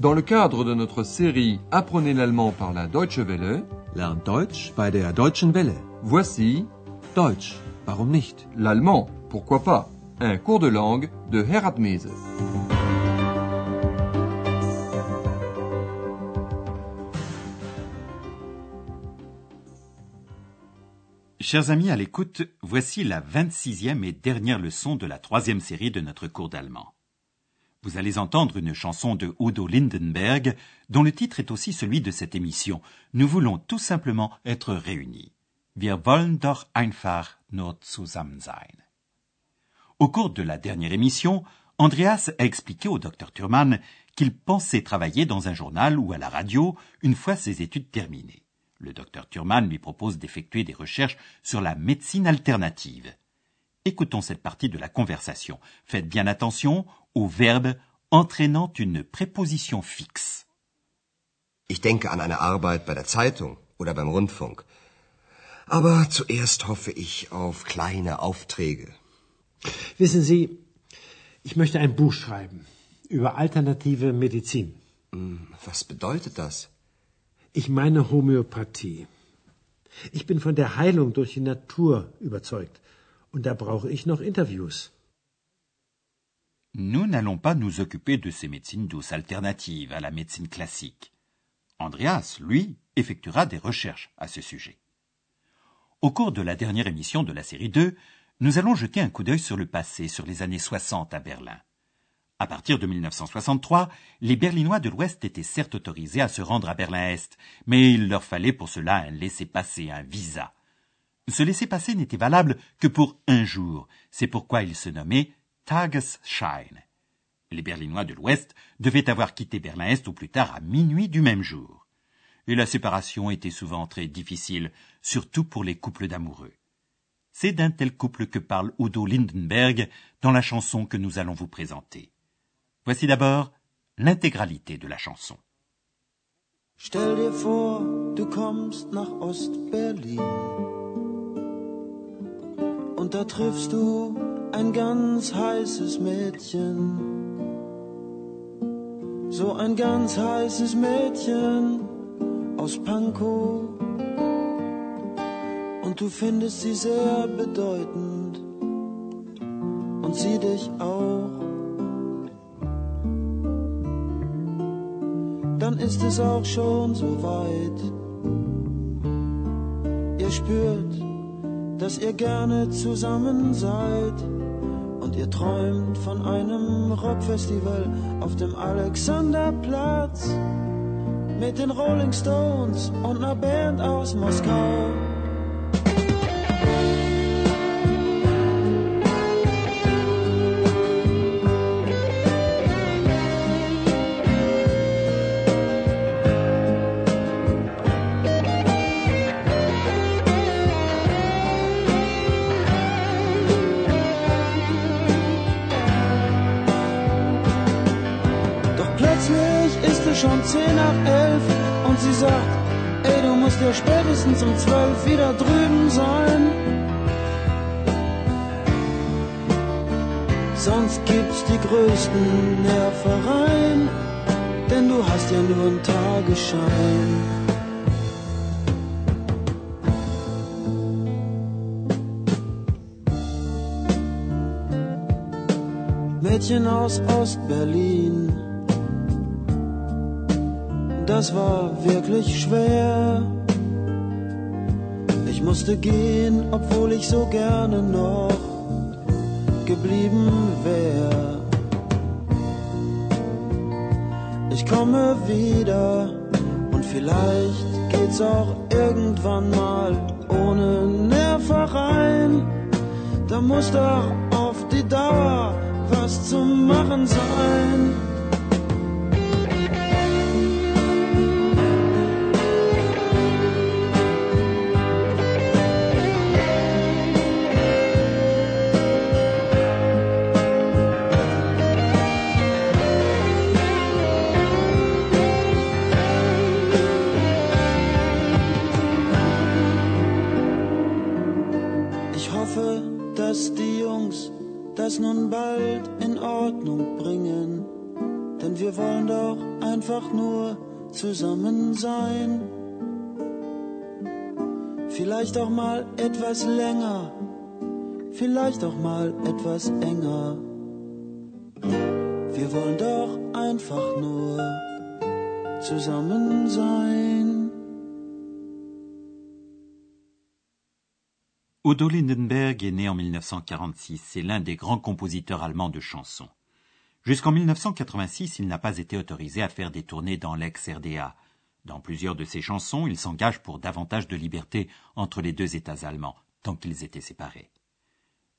Dans le cadre de notre série Apprenez l'allemand par la Deutsche Welle, Lernt Deutsch bei der Deutschen Welle. voici Deutsch, warum nicht? l'allemand, pourquoi pas, un cours de langue de Herat Mese. Chers amis à l'écoute, voici la 26e et dernière leçon de la troisième série de notre cours d'allemand. Vous allez entendre une chanson de Udo Lindenberg, dont le titre est aussi celui de cette émission. Nous voulons tout simplement être réunis. Wir wollen doch einfach nur zusammen sein. Au cours de la dernière émission, Andreas a expliqué au docteur Thurman qu'il pensait travailler dans un journal ou à la radio une fois ses études terminées. Le docteur Thurman lui propose d'effectuer des recherches sur la médecine alternative. Écoutons cette partie de la conversation. Faites bien attention au verbe entraînant une préposition fixe. Ich denke an eine Arbeit bei der Zeitung oder beim Rundfunk. Aber zuerst hoffe ich auf kleine Aufträge. Wissen Sie, ich möchte ein Buch schreiben über alternative Medizin. Hm, Was bedeutet das? Ich meine Homöopathie. Ich bin von der Heilung durch die Natur überzeugt. Und da brauche ich noch Interviews. Nous n'allons pas nous occuper de ces médecines douces alternatives à la médecine classique. Andreas, lui, effectuera des recherches à ce sujet. Au cours de la dernière émission de la série 2, nous allons jeter un coup d'œil sur le passé, sur les années 60 à Berlin. À partir de 1963, les Berlinois de l'Ouest étaient certes autorisés à se rendre à Berlin-Est, mais il leur fallait pour cela un laissez-passer, un visa. Ce laissez-passer n'était valable que pour un jour, c'est pourquoi il se nommait Les Berlinois de l'Ouest devaient avoir quitté Berlin-Est au plus tard à minuit du même jour. Et la séparation était souvent très difficile, surtout pour les couples d'amoureux. C'est d'un tel couple que parle Udo Lindenberg dans la chanson que nous allons vous présenter. Voici d'abord l'intégralité de la chanson. Stell dir vor, du kommst nach Ostberlin und da triffst du ein ganz heißes Mädchen. So ein ganz heißes Mädchen aus Pankow. Und du findest sie sehr bedeutend und sie dich auch. Dann ist es auch schon so weit. Ihr spürt, dass ihr gerne zusammen seid und ihr träumt von einem Rockfestival auf dem Alexanderplatz mit den Rolling Stones und einer Band aus Moskau. Spätestens um zwölf wieder drüben sein. Sonst gibt's die größten Nervereien, denn du hast ja nur einen Tagesschein. Mädchen aus Ostberlin. Das war wirklich schwer. Ich musste gehen, obwohl ich so gerne noch geblieben wär. Ich komme wieder und vielleicht geht's auch irgendwann mal ohne Nervereien. Da muss doch auf die Dauer was zu machen sein. Doch einfach nur zusammen sein. Vielleicht auch mal etwas länger, vielleicht auch mal etwas enger. Wir wollen doch einfach nur zusammen sein. Udo Lindenberg est né en 1946. C'est l'un des grands compositeurs allemands de chansons. Jusqu'en 1986, il n'a pas été autorisé à faire des tournées dans l'ex-RDA. Dans plusieurs de ses chansons, il s'engage pour davantage de liberté entre les deux États allemands, tant qu'ils étaient séparés.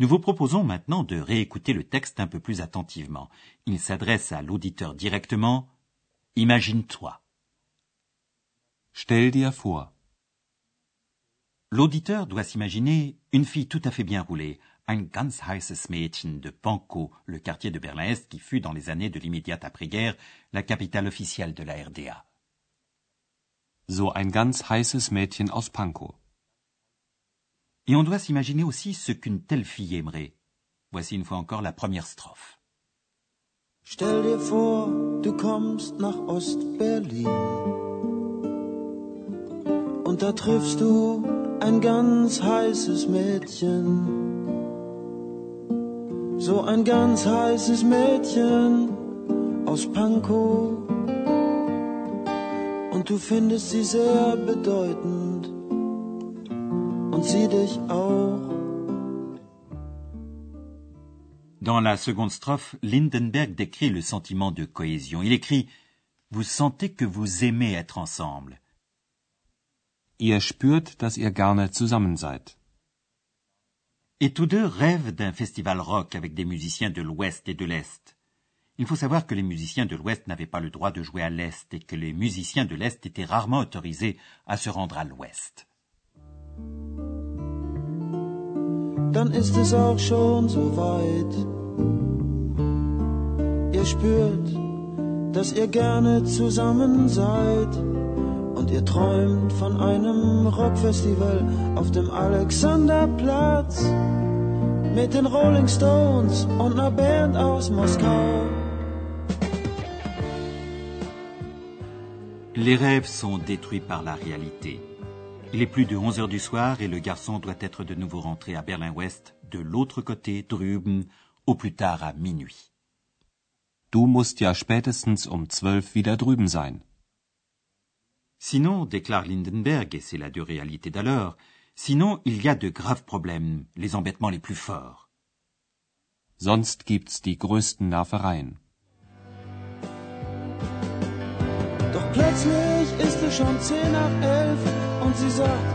Nous vous proposons maintenant de réécouter le texte un peu plus attentivement. Il s'adresse à l'auditeur directement. Imagine-toi. Stell dir vor. L'auditeur doit s'imaginer une fille tout à fait bien roulée, un ganz heißes Mädchen de Pankow, le quartier de Berlin-Est qui fut dans les années de l'immédiate après-guerre la capitale officielle de la RDA. So ein ganz heißes Mädchen aus Pankow. Et on doit s'imaginer aussi ce qu'une telle fille aimerait. Voici une fois encore la première strophe. Stell dir vor, du kommst nach Ost-Berlin. Und da triffst du ein ganz heißes Mädchen. So ein ganz heißes Mädchen aus Pankow. Und du findest sie sehr bedeutend. Und sie dich auch. Dans la seconde strophe, Lindenberg décrit le sentiment de cohésion. Il écrit Vous sentez que vous aimez être ensemble. Ihr spürt, dass ihr gerne zusammen seid. Et tous deux rêvent d'un festival rock avec des musiciens de l'Ouest et de l'Est. Il faut savoir que les musiciens de l'Ouest n'avaient pas le droit de jouer à l'Est et que les musiciens de l'Est étaient rarement autorisés à se rendre à l'Ouest. spürt, ihr gerne zusammen seid und ihr träumt von einem Rockfestival auf dem Alexanderplatz mit den Rolling Stones und einer Band aus Moskau. Les rêves sont détruits par la réalité. Il est plus de 11 heures du soir et le garçon doit être de nouveau rentré à Berlin-Ouest, de l'autre côté, drüben, au plus tard à minuit. Du musst ja spätestens um zwölf wieder drüben sein. Sinon, déclare Lindenberg, et c'est la dure réalité d'alors, sinon il y a de graves problèmes, les embêtements les plus forts. Sonst gibt's die größten Nervereien. Doch plötzlich ist es schon zehn nach elf und sie sagt,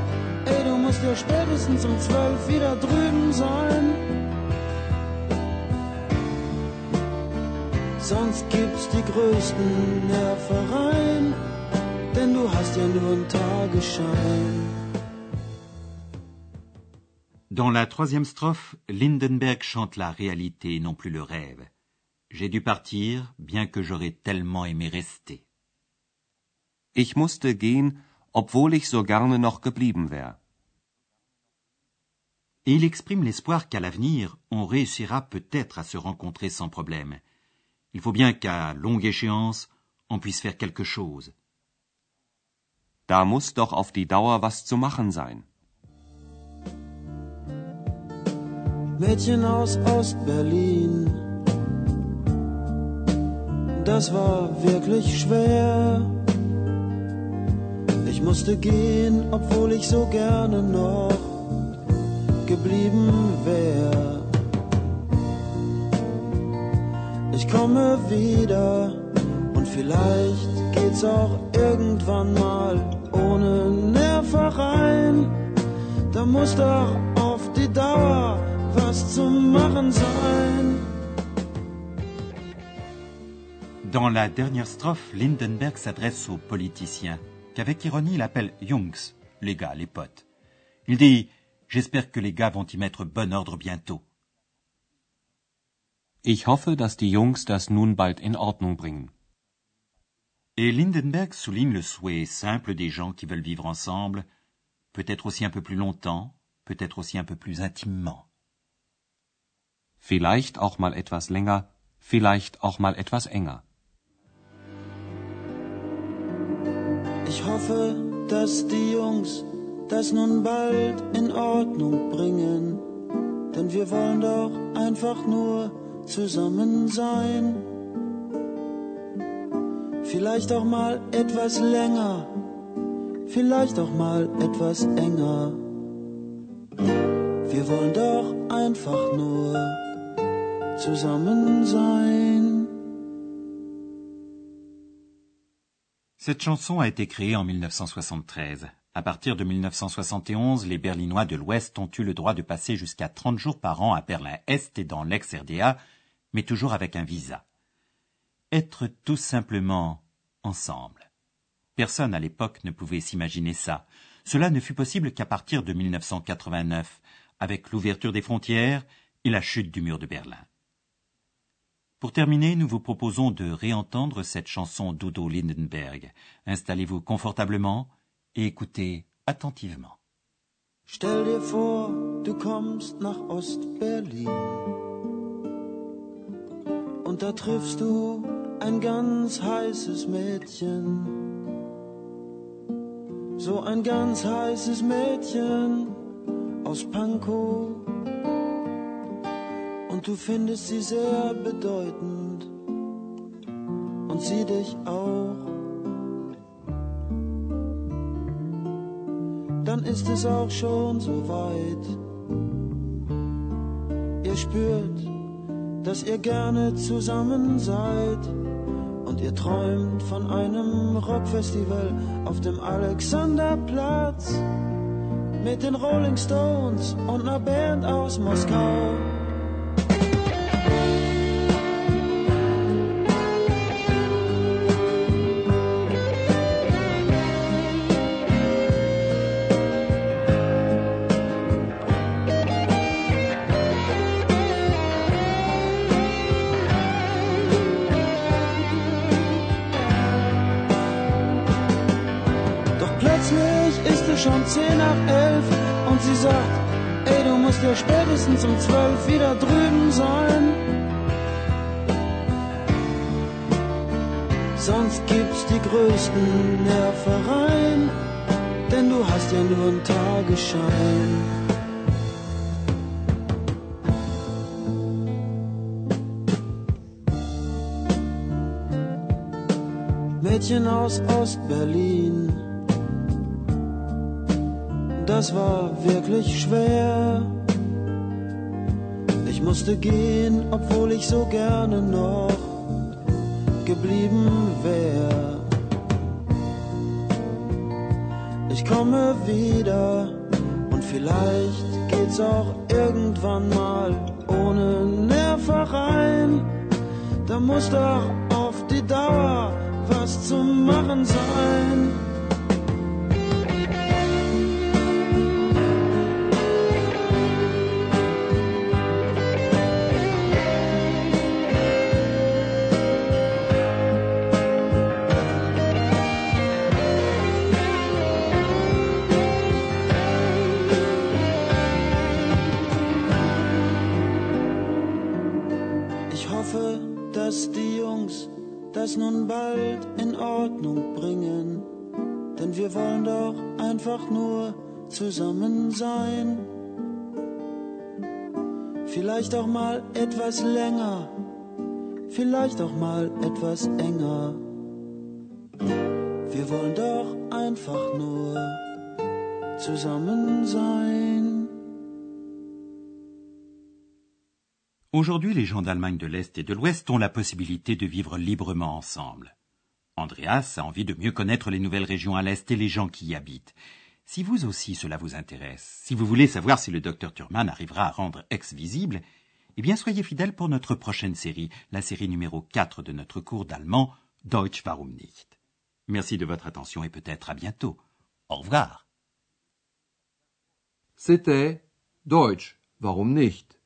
ey, du musst ja spätestens um zwölf wieder drüben sein. Sonst gibt's die größten Nervereien, denn du hast ja nur einen Tagesschein. Dans la troisième strophe, Lindenberg chante la réalité, non plus le rêve. J'ai dû partir, bien que j'aurais tellement aimé rester. Ich musste gehen, obwohl ich so gerne noch geblieben wär. Et il exprime l'espoir qu'à l'avenir, on réussira peut-être à se rencontrer sans problème. Il faut bien qu'à longue échéance, on puisse faire quelque chose. Da muss doch auf die Dauer was zu machen sein. Mädchen aus Ost-Berlin. Das war wirklich schwer. Ich musste gehen, obwohl ich so gerne noch geblieben wär. Ich komme wieder und vielleicht geht's auch irgendwann mal ohne Nervereien. Da muss doch auf die Dauer was zu machen sein. Dans la dernière strophe, Lindenberg s'adresse aux politiciens, qu'avec ironie il appelle Jungs, les gars, les potes. Il dit J'espère que les gars vont y mettre bon ordre bientôt. Ich hoffe, dass die Jungs das nun bald in Ordnung bringen. Et Lindenberg souligne le souhait simple des gens qui veulent vivre ensemble, peut-être aussi un peu plus longtemps, peut-être aussi un peu plus intimement. Vielleicht auch mal etwas länger, vielleicht auch mal etwas enger. Ich hoffe, dass die Jungs das nun bald in Ordnung bringen, denn wir wollen doch einfach nur zusammen sein. Vielleicht auch mal etwas länger, vielleicht auch mal etwas enger. Wir wollen doch einfach nur zusammen sein. Cette chanson a été créée en 1973. À partir de 1971, les Berlinois de l'Ouest ont eu le droit de passer jusqu'à 30 jours par an à Berlin-Est et dans l'ex-RDA, mais toujours avec un visa. Être tout simplement ensemble. Personne à l'époque ne pouvait s'imaginer ça. Cela ne fut possible qu'à partir de 1989, avec l'ouverture des frontières et la chute du mur de Berlin. Pour terminer, nous vous proposons de réentendre cette chanson d'Udo Lindenberg. Installez-vous confortablement et écoutez attentivement. Stell dir vor, du kommst nach Ost-Berlin du ein ganz heißes Mädchen. So ein ganz heißes Mädchen aus Pankow und du findest sie sehr bedeutend und sie dich auch. Dann ist es auch schon so weit. Ihr spürt, dass ihr gerne zusammen seid und ihr träumt von einem Rockfestival auf dem Alexanderplatz mit den Rolling Stones und einer Band aus Moskau. Spätestens um zwölf wieder drüben sein. Sonst gibt's die größten Nervereien, denn du hast ja nur einen Tagesschein. Mädchen aus Ostberlin. Das war wirklich schwer. Musste gehen, obwohl ich so gerne noch geblieben wär. Ich komme wieder und vielleicht geht's auch irgendwann mal ohne Nervereien. Da muss doch auf die Dauer was zu machen sein. Aujourd'hui, les gens d'Allemagne de l'Est et de l'Ouest ont la possibilité de vivre librement ensemble. Andreas a envie de mieux connaître les nouvelles régions à l'Est et les gens qui y habitent. Si vous aussi cela vous intéresse, si vous voulez savoir si le docteur Thurman arrivera à rendre ex visible, eh bien soyez fidèles pour notre prochaine série, la série numéro 4 de notre cours d'allemand Deutsch warum nicht. Merci de votre attention et peut-être à bientôt. Au revoir. C'était Deutsch, warum nicht?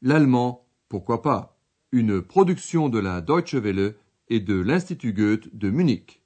L'allemand, pourquoi pas? Une production de la Deutsche Welle et de l'Institut Goethe de Munich.